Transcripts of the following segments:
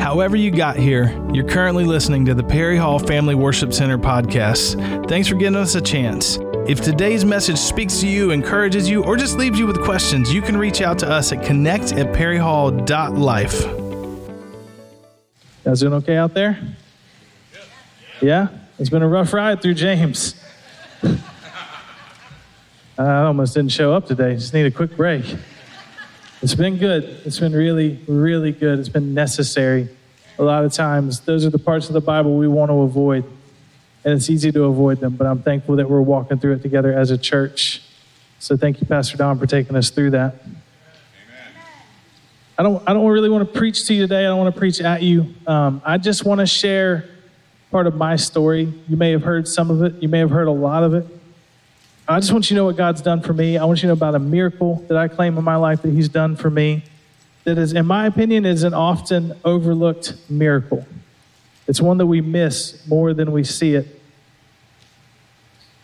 However, you got here, you're currently listening to the Perry Hall Family Worship Center podcast. Thanks for giving us a chance. If today's message speaks to you, encourages you, or just leaves you with questions, you can reach out to us at connect at perryhall.life. Guys doing okay out there? Yeah? It's been a rough ride through James. I almost didn't show up today. Just need a quick break. It's been good. It's been really, really good. It's been necessary. A lot of times, those are the parts of the Bible we want to avoid. And it's easy to avoid them, but I'm thankful that we're walking through it together as a church. So thank you, Pastor Don, for taking us through that. I don't, I don't really want to preach to you today. I don't want to preach at you. Um, I just want to share part of my story. You may have heard some of it, you may have heard a lot of it. I just want you to know what God's done for me. I want you to know about a miracle that I claim in my life that He's done for me. That is, in my opinion, is an often overlooked miracle. It's one that we miss more than we see it.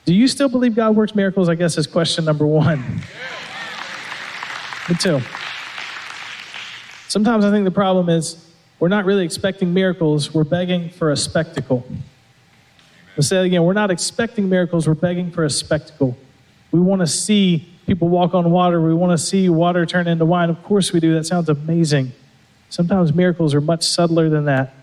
Do you still believe God works miracles? I guess is question number one. Me too. Sometimes I think the problem is we're not really expecting miracles, we're begging for a spectacle. Let's say again. We're not expecting miracles, we're begging for a spectacle. We want to see people walk on water, we want to see water turn into wine. Of course, we do. That sounds amazing. Sometimes miracles are much subtler than that.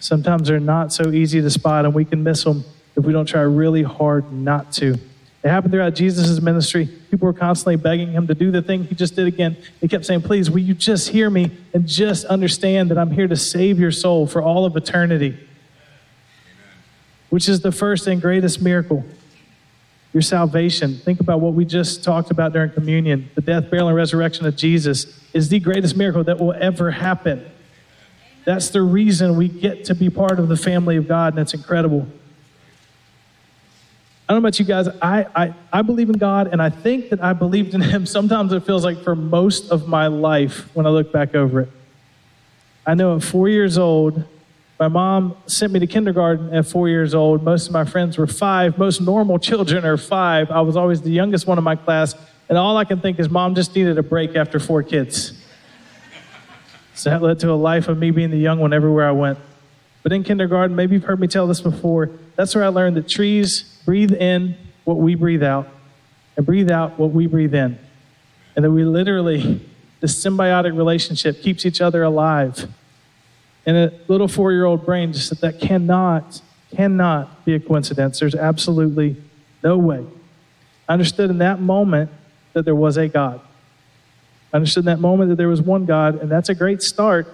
Sometimes they're not so easy to spot, and we can miss them if we don't try really hard not to. It happened throughout Jesus' ministry. People were constantly begging him to do the thing he just did again. He kept saying, Please, will you just hear me and just understand that I'm here to save your soul for all of eternity? Which is the first and greatest miracle your salvation. Think about what we just talked about during communion. The death, burial, and resurrection of Jesus is the greatest miracle that will ever happen. That's the reason we get to be part of the family of God, and it's incredible. I don't know about you guys, I, I, I believe in God, and I think that I believed in Him. Sometimes it feels like for most of my life when I look back over it. I know at four years old, my mom sent me to kindergarten at four years old. Most of my friends were five. Most normal children are five. I was always the youngest one in my class. And all I can think is mom just needed a break after four kids. So that led to a life of me being the young one everywhere I went. But in kindergarten, maybe you've heard me tell this before, that's where I learned that trees breathe in what we breathe out and breathe out what we breathe in. And that we literally, this symbiotic relationship keeps each other alive and a little four year old brain just said that cannot, cannot be a coincidence. There's absolutely no way. I understood in that moment that there was a God. I understood in that moment that there was one God, and that's a great start,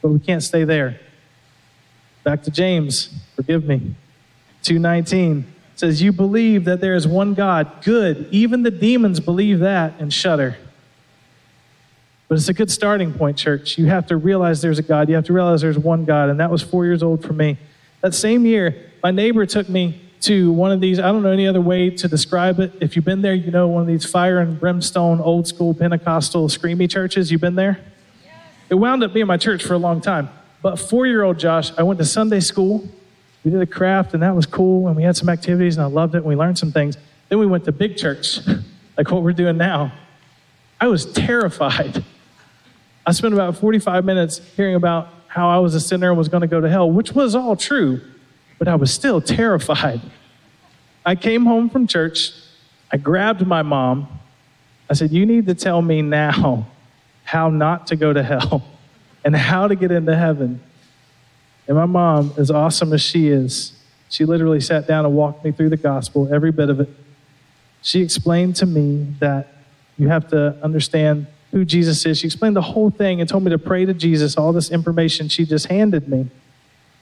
but we can't stay there. Back to James, forgive me. 219 says, You believe that there is one God. Good. Even the demons believe that and shudder. But it's a good starting point, church. You have to realize there's a God. You have to realize there's one God. And that was four years old for me. That same year, my neighbor took me to one of these, I don't know any other way to describe it. If you've been there, you know one of these fire and brimstone, old school Pentecostal screamy churches. You've been there? It wound up being my church for a long time. But four year old Josh, I went to Sunday school. We did a craft, and that was cool. And we had some activities, and I loved it. And we learned some things. Then we went to big church, like what we're doing now. I was terrified. I spent about 45 minutes hearing about how I was a sinner and was going to go to hell, which was all true, but I was still terrified. I came home from church. I grabbed my mom. I said, You need to tell me now how not to go to hell and how to get into heaven. And my mom, as awesome as she is, she literally sat down and walked me through the gospel, every bit of it. She explained to me that you have to understand who Jesus is. She explained the whole thing and told me to pray to Jesus, all this information she just handed me.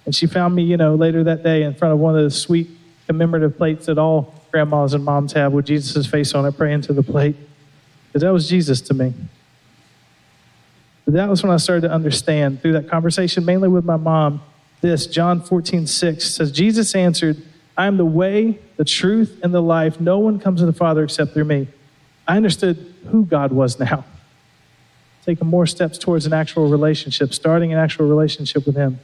And she found me, you know, later that day in front of one of the sweet commemorative plates that all grandmas and moms have with Jesus' face on it, praying to the plate. Because that was Jesus to me. But that was when I started to understand through that conversation, mainly with my mom, this John 14, 6 says, Jesus answered, I am the way, the truth, and the life. No one comes to the Father except through me. I understood who God was now taking more steps towards an actual relationship, starting an actual relationship with Him.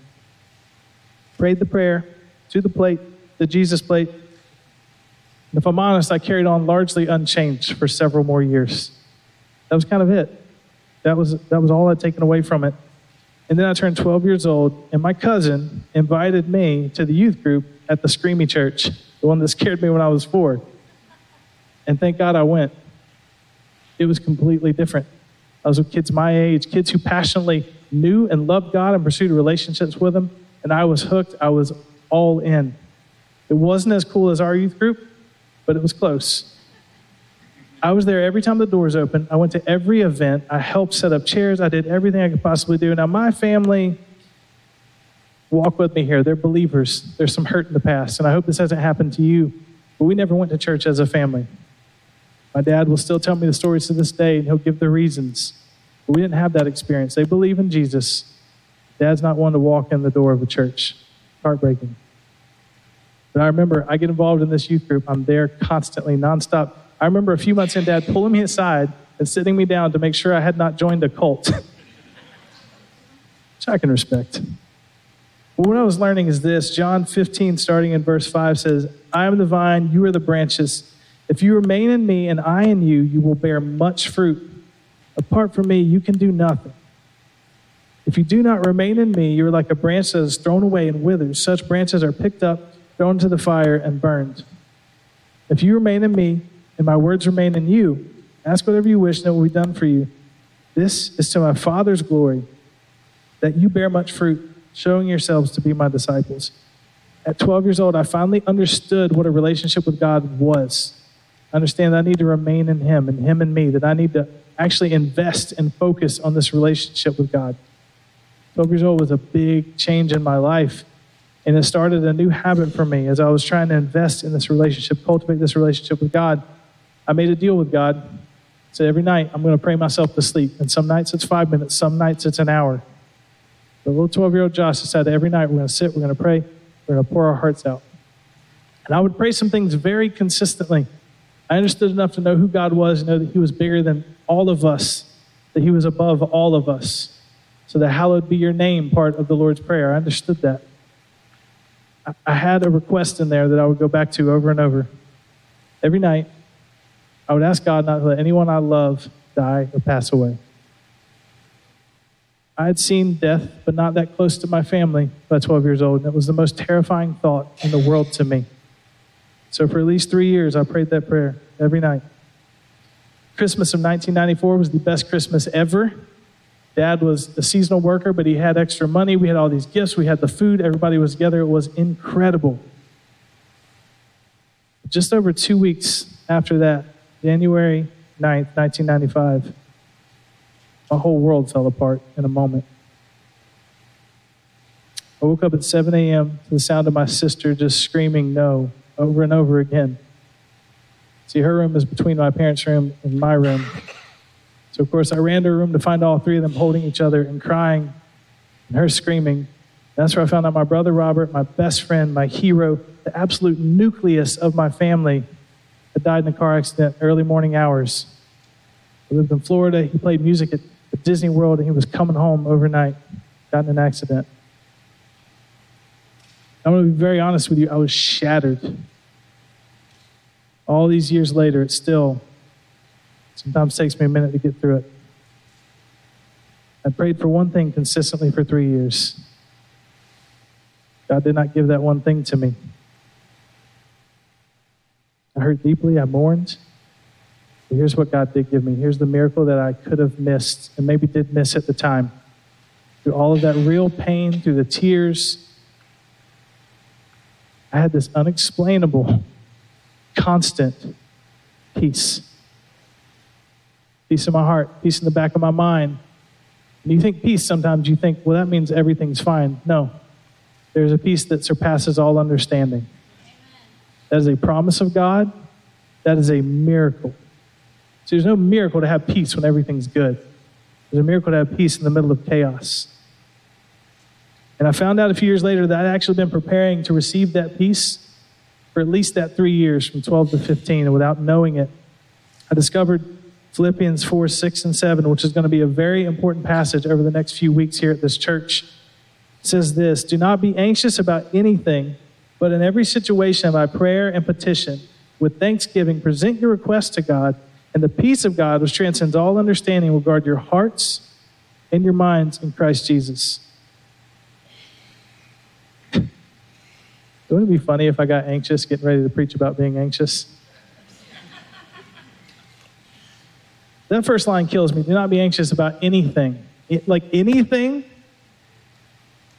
Prayed the prayer to the plate, the Jesus plate. And if I'm honest, I carried on largely unchanged for several more years. That was kind of it. That was, that was all I'd taken away from it. And then I turned 12 years old, and my cousin invited me to the youth group at the Screamy Church, the one that scared me when I was four. And thank God I went. It was completely different. I was with kids my age, kids who passionately knew and loved God and pursued relationships with Him, and I was hooked. I was all in. It wasn't as cool as our youth group, but it was close. I was there every time the doors opened. I went to every event. I helped set up chairs. I did everything I could possibly do. Now, my family, walk with me here. They're believers. There's some hurt in the past, and I hope this hasn't happened to you. But we never went to church as a family. My dad will still tell me the stories to this day, and he'll give the reasons. But we didn't have that experience. They believe in Jesus. Dad's not one to walk in the door of a church. Heartbreaking. But I remember I get involved in this youth group. I'm there constantly, nonstop. I remember a few months in, Dad pulling me aside and sitting me down to make sure I had not joined a cult, which I can respect. But what I was learning is this John 15, starting in verse 5, says, I am the vine, you are the branches. If you remain in me and I in you, you will bear much fruit. Apart from me, you can do nothing. If you do not remain in me, you are like a branch that is thrown away and withers. Such branches are picked up, thrown into the fire, and burned. If you remain in me, and my words remain in you, ask whatever you wish, and it will be done for you. This is to my Father's glory, that you bear much fruit, showing yourselves to be my disciples. At 12 years old, I finally understood what a relationship with God was. I understand I need to remain in Him and Him in me, that I need to actually invest and focus on this relationship with God. 12 years old was a big change in my life. And it started a new habit for me as I was trying to invest in this relationship, cultivate this relationship with God. I made a deal with God. So every night I'm going to pray myself to sleep. And some nights it's five minutes, some nights it's an hour. The little 12 year old Josh decided every night we're going to sit, we're going to pray, we're going to pour our hearts out. And I would pray some things very consistently. I understood enough to know who God was, know that He was bigger than all of us, that He was above all of us. So the hallowed be your name part of the Lord's Prayer. I understood that. I had a request in there that I would go back to over and over. Every night, I would ask God not to let anyone I love die or pass away. I had seen death, but not that close to my family by 12 years old, and it was the most terrifying thought in the world to me. So for at least three years, I prayed that prayer every night. Christmas of 1994 was the best Christmas ever. Dad was a seasonal worker, but he had extra money. We had all these gifts. We had the food. Everybody was together. It was incredible. Just over two weeks after that, January 9th, 1995, my whole world fell apart in a moment. I woke up at 7 a.m. to the sound of my sister just screaming no over and over again. See, her room is between my parents' room and my room. So, of course, I ran to her room to find all three of them holding each other and crying and her screaming. That's where I found out my brother Robert, my best friend, my hero, the absolute nucleus of my family, had died in a car accident early morning hours. He lived in Florida. He played music at, Disney World, and he was coming home overnight, got in an accident. I'm going to be very honest with you, I was shattered. All these years later, it still sometimes takes me a minute to get through it. I prayed for one thing consistently for three years. God did not give that one thing to me. I hurt deeply, I mourned. But here's what God did give me. Here's the miracle that I could have missed and maybe did miss at the time. Through all of that real pain, through the tears, I had this unexplainable, constant peace. Peace in my heart, peace in the back of my mind. When you think peace, sometimes you think, well, that means everything's fine. No, there's a peace that surpasses all understanding. That is a promise of God. That is a miracle. So there's no miracle to have peace when everything's good. There's a miracle to have peace in the middle of chaos. And I found out a few years later that I'd actually been preparing to receive that peace for at least that three years, from 12 to 15, and without knowing it, I discovered Philippians 4, 6, and 7, which is going to be a very important passage over the next few weeks here at this church. It says this Do not be anxious about anything, but in every situation, by prayer and petition, with thanksgiving, present your requests to God, and the peace of God, which transcends all understanding, will guard your hearts and your minds in Christ Jesus. Wouldn't it be funny if I got anxious getting ready to preach about being anxious? that first line kills me. Do not be anxious about anything. It, like anything.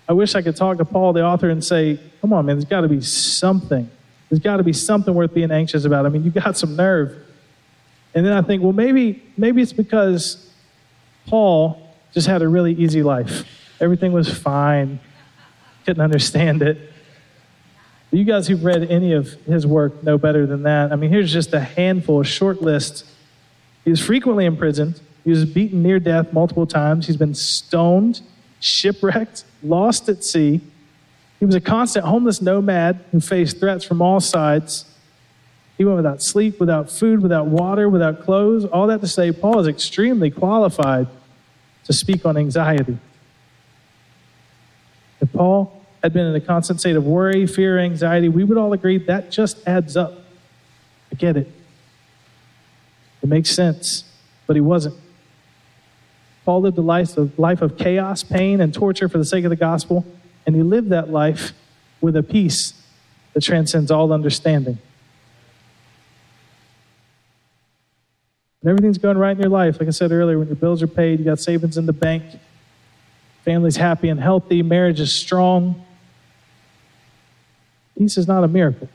I wish I could talk to Paul, the author, and say, come on, man, there's got to be something. There's got to be something worth being anxious about. I mean, you got some nerve. And then I think, well, maybe, maybe it's because Paul just had a really easy life. Everything was fine. Couldn't understand it. You guys who've read any of his work know better than that. I mean, here's just a handful, a short list. He was frequently imprisoned. He was beaten near death multiple times. He's been stoned, shipwrecked, lost at sea. He was a constant homeless nomad who faced threats from all sides. He went without sleep, without food, without water, without clothes. All that to say, Paul is extremely qualified to speak on anxiety. If Paul had been in a constant state of worry, fear, anxiety, we would all agree that just adds up. I get it. It makes sense, but he wasn't. Paul lived a life of, life of chaos, pain, and torture for the sake of the gospel, and he lived that life with a peace that transcends all understanding. When everything's going right in your life, like I said earlier, when your bills are paid, you got savings in the bank, family's happy and healthy, marriage is strong, Peace is not a miracle.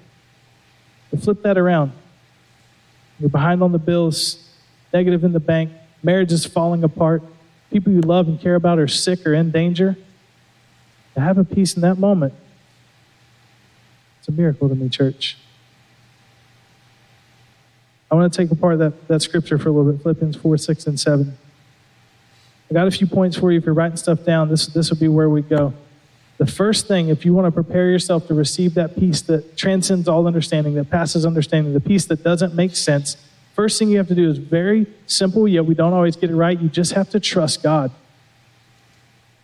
But flip that around. You're behind on the bills, negative in the bank, marriage is falling apart, people you love and care about are sick or in danger. To have a peace in that moment, it's a miracle to me, church. I want to take apart that, that scripture for a little bit Philippians 4, 6, and 7. I got a few points for you. If you're writing stuff down, this, this will be where we go. The first thing, if you want to prepare yourself to receive that peace that transcends all understanding, that passes understanding, the peace that doesn't make sense, first thing you have to do is very simple, yet we don't always get it right. You just have to trust God.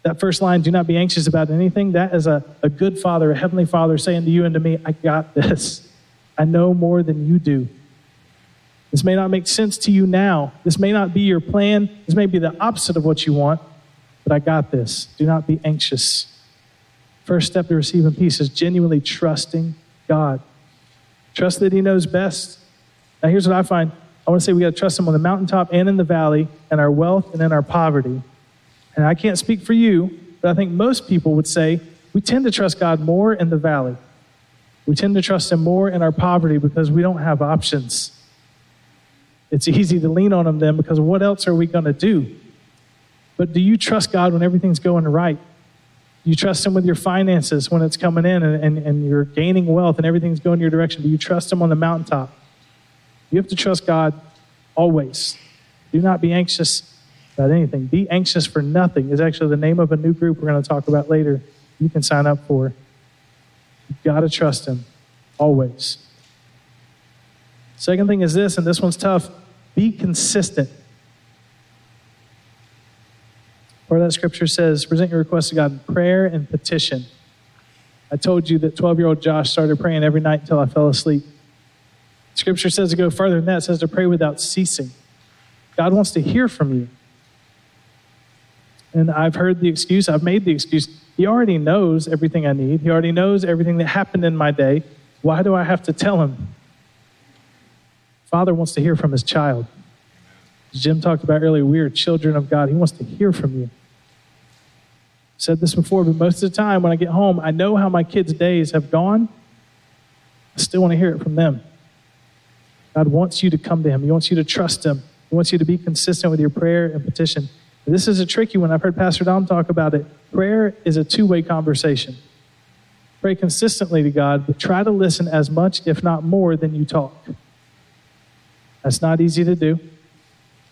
That first line, do not be anxious about anything, that is a, a good father, a heavenly father saying to you and to me, I got this. I know more than you do. This may not make sense to you now. This may not be your plan. This may be the opposite of what you want, but I got this. Do not be anxious. First step to receiving peace is genuinely trusting God. Trust that He knows best. Now, here's what I find I want to say we got to trust Him on the mountaintop and in the valley, in our wealth and in our poverty. And I can't speak for you, but I think most people would say we tend to trust God more in the valley. We tend to trust Him more in our poverty because we don't have options. It's easy to lean on Him then because what else are we going to do? But do you trust God when everything's going right? You trust Him with your finances when it's coming in and, and, and you're gaining wealth and everything's going your direction? Do you trust Him on the mountaintop? You have to trust God always. Do not be anxious about anything. Be anxious for nothing is actually the name of a new group we're going to talk about later. You can sign up for. You've got to trust Him always. Second thing is this, and this one's tough be consistent. Or that scripture says, present your request to God in prayer and petition. I told you that 12 year old Josh started praying every night until I fell asleep. Scripture says to go further than that, it says to pray without ceasing. God wants to hear from you. And I've heard the excuse, I've made the excuse. He already knows everything I need, He already knows everything that happened in my day. Why do I have to tell Him? Father wants to hear from His child. As Jim talked about earlier, we are children of God. He wants to hear from you said this before, but most of the time when I get home, I know how my kids' days have gone. I still want to hear it from them. God wants you to come to Him. He wants you to trust Him. He wants you to be consistent with your prayer and petition. This is a tricky one. I've heard Pastor Dom talk about it. Prayer is a two way conversation. Pray consistently to God, but try to listen as much, if not more, than you talk. That's not easy to do.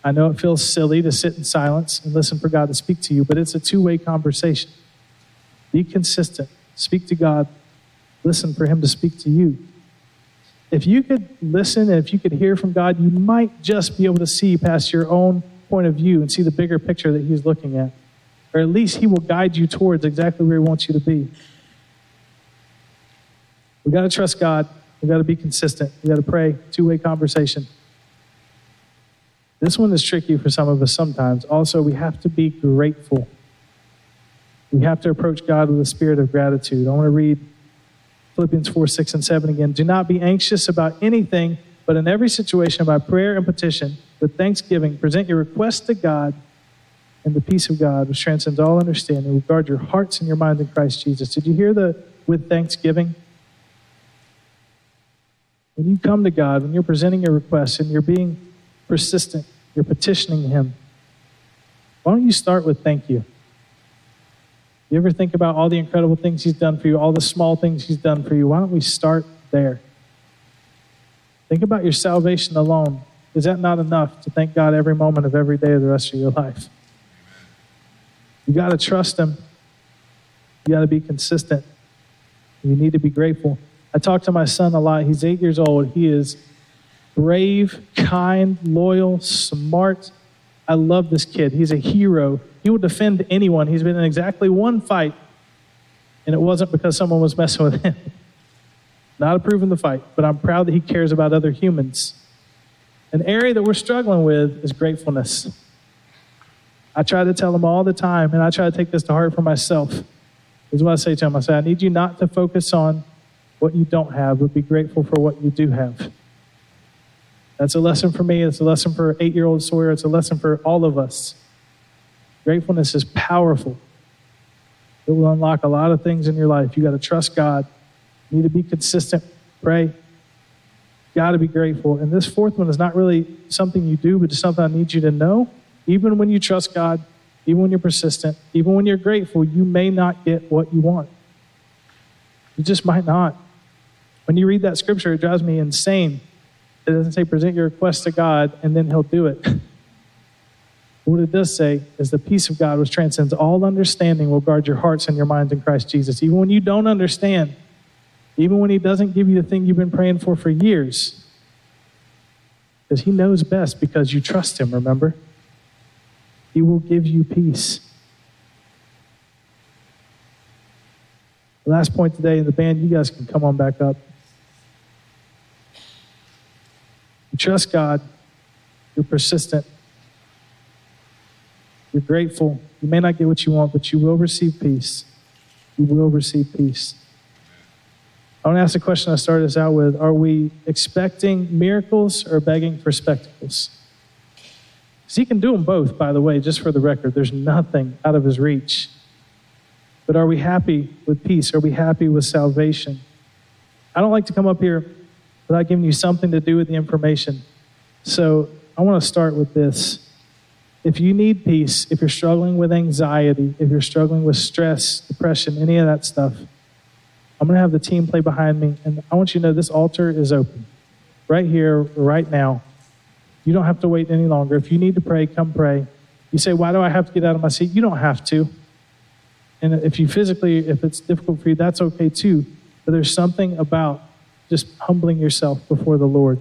I know it feels silly to sit in silence and listen for God to speak to you, but it's a two way conversation. Be consistent. Speak to God. Listen for Him to speak to you. If you could listen and if you could hear from God, you might just be able to see past your own point of view and see the bigger picture that He's looking at. Or at least He will guide you towards exactly where He wants you to be. We got to trust God. We got to be consistent. We got to pray. Two way conversation. This one is tricky for some of us sometimes. Also, we have to be grateful. We have to approach God with a spirit of gratitude. I want to read Philippians 4, 6, and 7 again. Do not be anxious about anything, but in every situation, by prayer and petition, with thanksgiving, present your requests to God, and the peace of God, which transcends all understanding, will guard your hearts and your minds in Christ Jesus. Did you hear the with thanksgiving? When you come to God, when you're presenting your requests and you're being persistent, you're petitioning Him, why don't you start with thank you? You ever think about all the incredible things He's done for you, all the small things He's done for you? Why don't we start there? Think about your salvation alone. Is that not enough to thank God every moment of every day of the rest of your life? You got to trust Him. You got to be consistent. You need to be grateful. I talk to my son a lot. He's eight years old. He is brave, kind, loyal, smart. I love this kid. He's a hero. He will defend anyone. He's been in exactly one fight, and it wasn't because someone was messing with him. Not approving the fight, but I'm proud that he cares about other humans. An area that we're struggling with is gratefulness. I try to tell him all the time, and I try to take this to heart for myself. This is what I say to him I say, I need you not to focus on what you don't have, but be grateful for what you do have. That's a lesson for me. It's a lesson for eight year old Sawyer. It's a lesson for all of us. Gratefulness is powerful. It will unlock a lot of things in your life. You got to trust God. You need to be consistent. Pray. Got to be grateful. And this fourth one is not really something you do, but it's something I need you to know. Even when you trust God, even when you're persistent, even when you're grateful, you may not get what you want. You just might not. When you read that scripture, it drives me insane. It doesn't say present your request to God and then He'll do it. what it does say is the peace of God, which transcends all understanding, will guard your hearts and your minds in Christ Jesus. Even when you don't understand, even when He doesn't give you the thing you've been praying for for years, because He knows best because you trust Him, remember? He will give you peace. The Last point today in the band, you guys can come on back up. You trust God, you're persistent, you're grateful. You may not get what you want, but you will receive peace. You will receive peace. I want to ask the question I started us out with Are we expecting miracles or begging for spectacles? He can do them both, by the way, just for the record. There's nothing out of his reach. But are we happy with peace? Are we happy with salvation? I don't like to come up here without giving you something to do with the information. So I want to start with this. If you need peace, if you're struggling with anxiety, if you're struggling with stress, depression, any of that stuff, I'm going to have the team play behind me. And I want you to know this altar is open right here, right now. You don't have to wait any longer. If you need to pray, come pray. You say, Why do I have to get out of my seat? You don't have to. And if you physically, if it's difficult for you, that's okay too. But there's something about just humbling yourself before the Lord.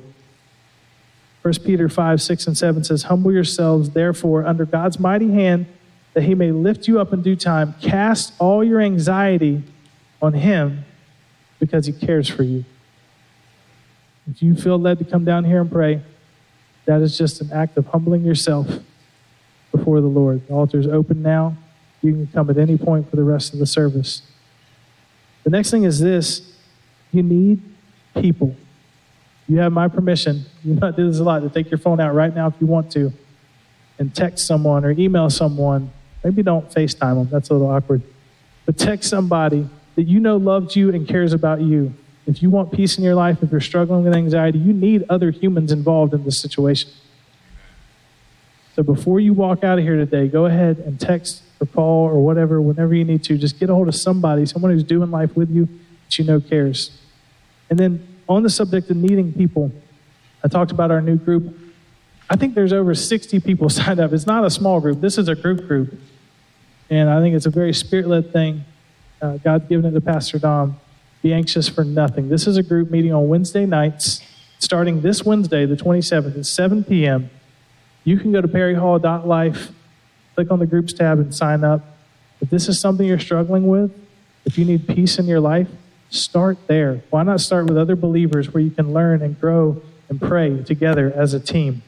1 Peter 5, 6, and 7 says, Humble yourselves, therefore, under God's mighty hand, that he may lift you up in due time. Cast all your anxiety on him because he cares for you. If you feel led to come down here and pray, that is just an act of humbling yourself before the Lord. The altar is open now. You can come at any point for the rest of the service. The next thing is this you need people. You have my permission. You know this a lot to take your phone out right now if you want to and text someone or email someone. Maybe don't FaceTime them, that's a little awkward. But text somebody that you know loves you and cares about you. If you want peace in your life, if you're struggling with anxiety, you need other humans involved in this situation. So before you walk out of here today, go ahead and text or call or whatever, whenever you need to. Just get a hold of somebody, someone who's doing life with you that you know cares. And then on the subject of meeting people, I talked about our new group. I think there's over 60 people signed up. It's not a small group, this is a group group. And I think it's a very spirit led thing. Uh, God's given it to Pastor Dom. Be anxious for nothing. This is a group meeting on Wednesday nights, starting this Wednesday, the 27th, at 7 p.m. You can go to perryhall.life, click on the groups tab, and sign up. If this is something you're struggling with, if you need peace in your life, Start there. Why not start with other believers where you can learn and grow and pray together as a team?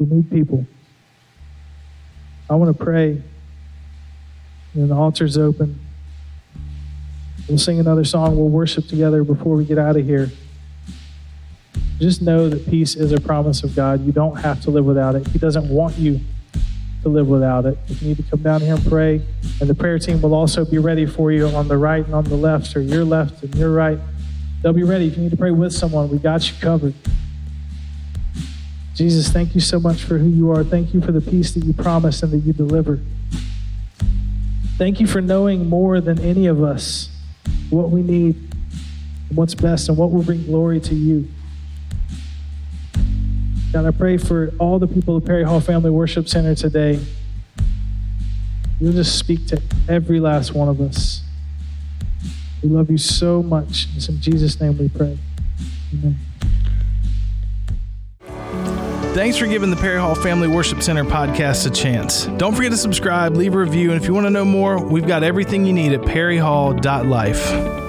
You need people. I want to pray And the altar's open. We'll sing another song. We'll worship together before we get out of here. Just know that peace is a promise of God. You don't have to live without it. He doesn't want you to live without it. If you need to come down here and pray, and the prayer team will also be ready for you on the right and on the left, or your left and your right. They'll be ready. If you need to pray with someone, we got you covered. Jesus, thank you so much for who you are. Thank you for the peace that you promised and that you deliver. Thank you for knowing more than any of us what we need, what's best, and what will bring glory to you. God, I pray for all the people of Perry Hall Family Worship Center today. You'll just speak to every last one of us. We love you so much. It's in Jesus' name we pray. Amen. Thanks for giving the Perry Hall Family Worship Center podcast a chance. Don't forget to subscribe, leave a review, and if you want to know more, we've got everything you need at perryhall.life.